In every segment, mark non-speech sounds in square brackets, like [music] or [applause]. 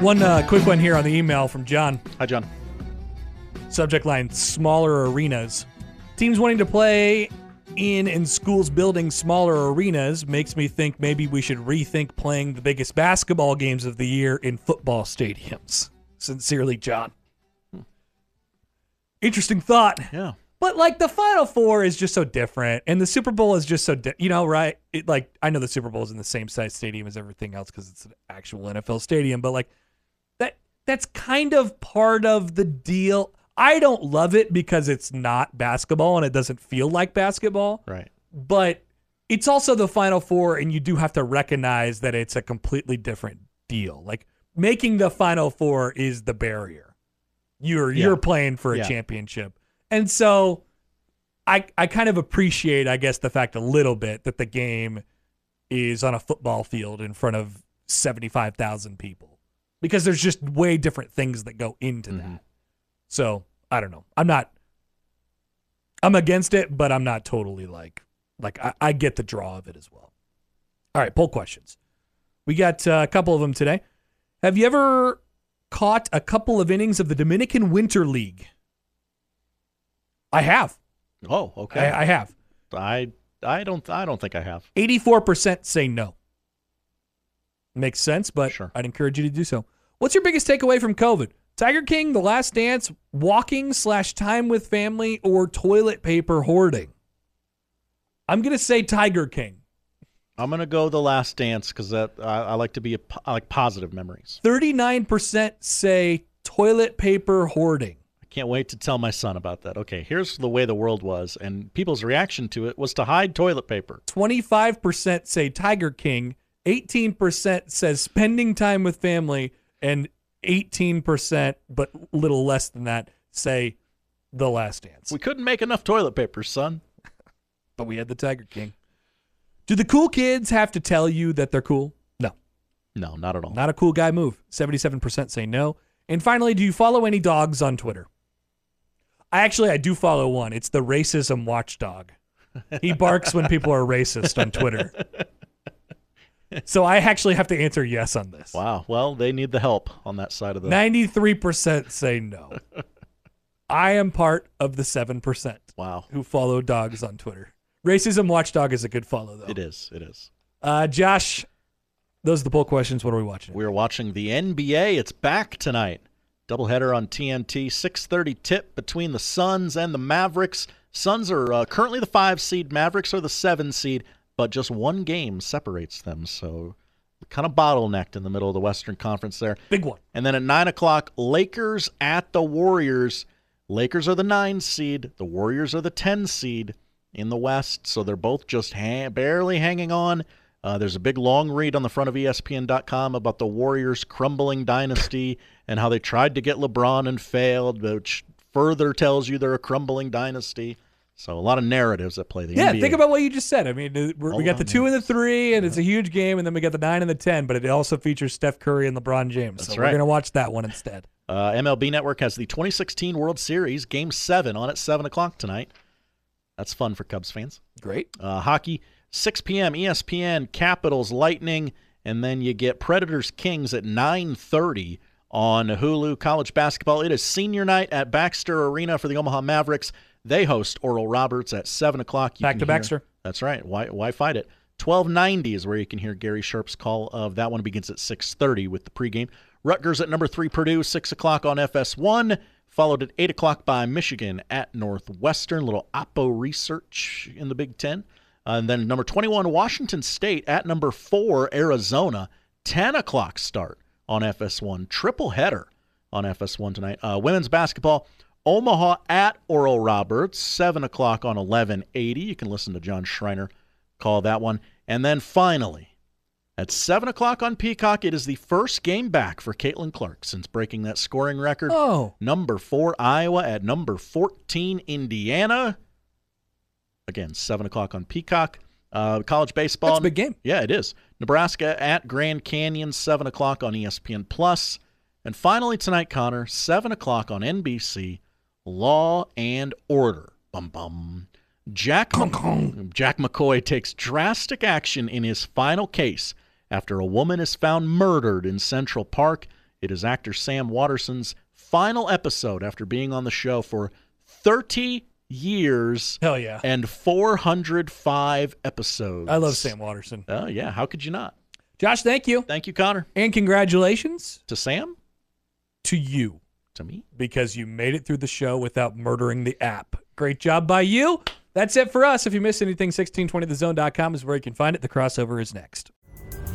One uh, quick one here on the email from John. Hi, John. Subject line smaller arenas. Teams wanting to play in and schools building smaller arenas makes me think maybe we should rethink playing the biggest basketball games of the year in football stadiums. Sincerely, John. Interesting thought. Yeah. But like the Final Four is just so different, and the Super Bowl is just so di- you know right. It, like I know the Super Bowl is in the same size stadium as everything else because it's an actual NFL stadium, but like that's kind of part of the deal. I don't love it because it's not basketball and it doesn't feel like basketball, Right. but it's also the Final Four, and you do have to recognize that it's a completely different deal. Like making the Final Four is the barrier. You're Yeah. you're playing for a Yeah. championship, and so I I kind of appreciate, I guess, the fact a little bit that the game is on a football field in front of seventy five thousand people because there's just way different things that go into Mm-hmm. that. So I don't know. I'm not. I'm against it, but I'm not totally like like I, I get the draw of it as well. All right, poll questions. We got uh, a couple of them today. Have you ever caught a couple of innings of the Dominican Winter League? I have. Oh, okay. I, I have. I I don't I don't think I have. 84% say no. Makes sense, but Sure. I'd encourage you to do so. What's your biggest takeaway from COVID? Tiger King, The Last Dance, walking slash time with family, or toilet paper hoarding? I'm gonna say Tiger King. I'm gonna go the Last Dance because that I, I like to be a, I like positive memories. 39% say toilet paper hoarding. I can't wait to tell my son about that. Okay, here's the way the world was, and people's reaction to it was to hide toilet paper. 25% say Tiger King. 18% says spending time with family. And 18%, but little less than that, say The Last Dance. We couldn't make enough toilet paper, son. [laughs] but we had the Tiger King. Do the cool kids have to tell you that they're cool? No. No, not at all. Not a cool guy move. 77% say no. And finally, do you follow any dogs on Twitter? I actually I do follow one. It's the racism watchdog. He barks when people are racist on Twitter. [laughs] So I actually have to answer yes on this. Wow. Well, they need the help on that side of the. 93% say no. [laughs] I am part of the 7% Wow. who follow dogs on Twitter. Racism watchdog is a good follow though. It is. It is. Uh, Josh, those are the poll questions. What are we watching? We are watching the NBA. It's back tonight. Doubleheader on TNT. 6:30 tip between the Suns and the Mavericks. Suns are uh, currently the five seed. Mavericks are the seven seed, but just one game separates them. So kind of bottlenecked in the middle of the Western Conference there. Big one. And then at nine o'clock, Lakers at the Warriors. Lakers are the nine seed. The Warriors are the ten seed in the West. So they're both just ha- barely hanging on. Uh, there's a big long read on the front of ESPN.com about the Warriors' crumbling dynasty [laughs] and how they tried to get LeBron and failed, which further tells you they're a crumbling dynasty. So a lot of narratives that play. The Yeah, NBA. think about what you just said. I mean, we're, we got the on two and the three, and it's a huge game, and then we got the nine and the ten, but it also features Steph Curry and LeBron James. That's so right. we're gonna watch that one instead. Uh, MLB Network has the 2016 World Series Game 7 on at 7 o'clock tonight. That's fun for Cubs fans. Great. Uh, hockey, 6 p.m. ESPN, Capitals, Lightning, and then you get Predators, Kings at 9.30 on Hulu. College basketball, it is senior night at Baxter Arena for the Omaha Mavericks. They host Oral Roberts at 7 o'clock. You Back to hear- Baxter. That's right. Why, why fight it? 1290 is where you can hear Gary Sharp's call of that one begins at 6.30 with the pregame. Rutgers at number 3 Purdue, 6 o'clock on FS1. Followed at 8 o'clock by Michigan at Northwestern. Little Oppo research in the Big Ten. And then number 21, Washington State at number 4, Arizona. 10 o'clock start on FS1. Triple header on FS1 tonight. Uh, women's basketball, Omaha at Oral Roberts, 7 o'clock on 1180. You can listen to John Schreiner call that one. And then finally, at 7 o'clock on Peacock, it is the first game back for Caitlin Clark since breaking that scoring record. Oh. Number 4, Iowa at number 14, Indiana. Again, 7 o'clock on Peacock. Uh, college baseball. That's a big game. Yeah, it is. Nebraska at Grand Canyon, 7 o'clock on ESPN Plus. And finally tonight, Connor, 7 o'clock on NBC, Law and Order. Bum bum. Jack, Jack McCoy takes drastic action in his final case after a woman is found murdered in Central Park. It is actor Sam Waterston's final episode after being on the show for 30 years Hell yeah. and 405 episodes. I love Sam Waterston. Oh, yeah. How could you not? Josh, thank you. Thank you, Connor. And congratulations To Sam? to you To me? because you made it through the show without murdering the app. Great job by you. That's it for us. If you missed anything, 1620thezone.com is where you can find it. The crossover is next.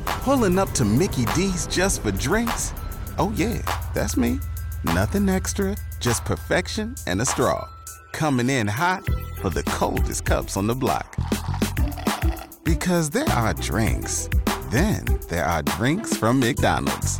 Pulling up to Mickey D's just for drinks? Oh, yeah, that's me. Nothing extra, just perfection and a straw. Coming in hot for the coldest cups on the block. Because there are drinks, then there are drinks from McDonald's.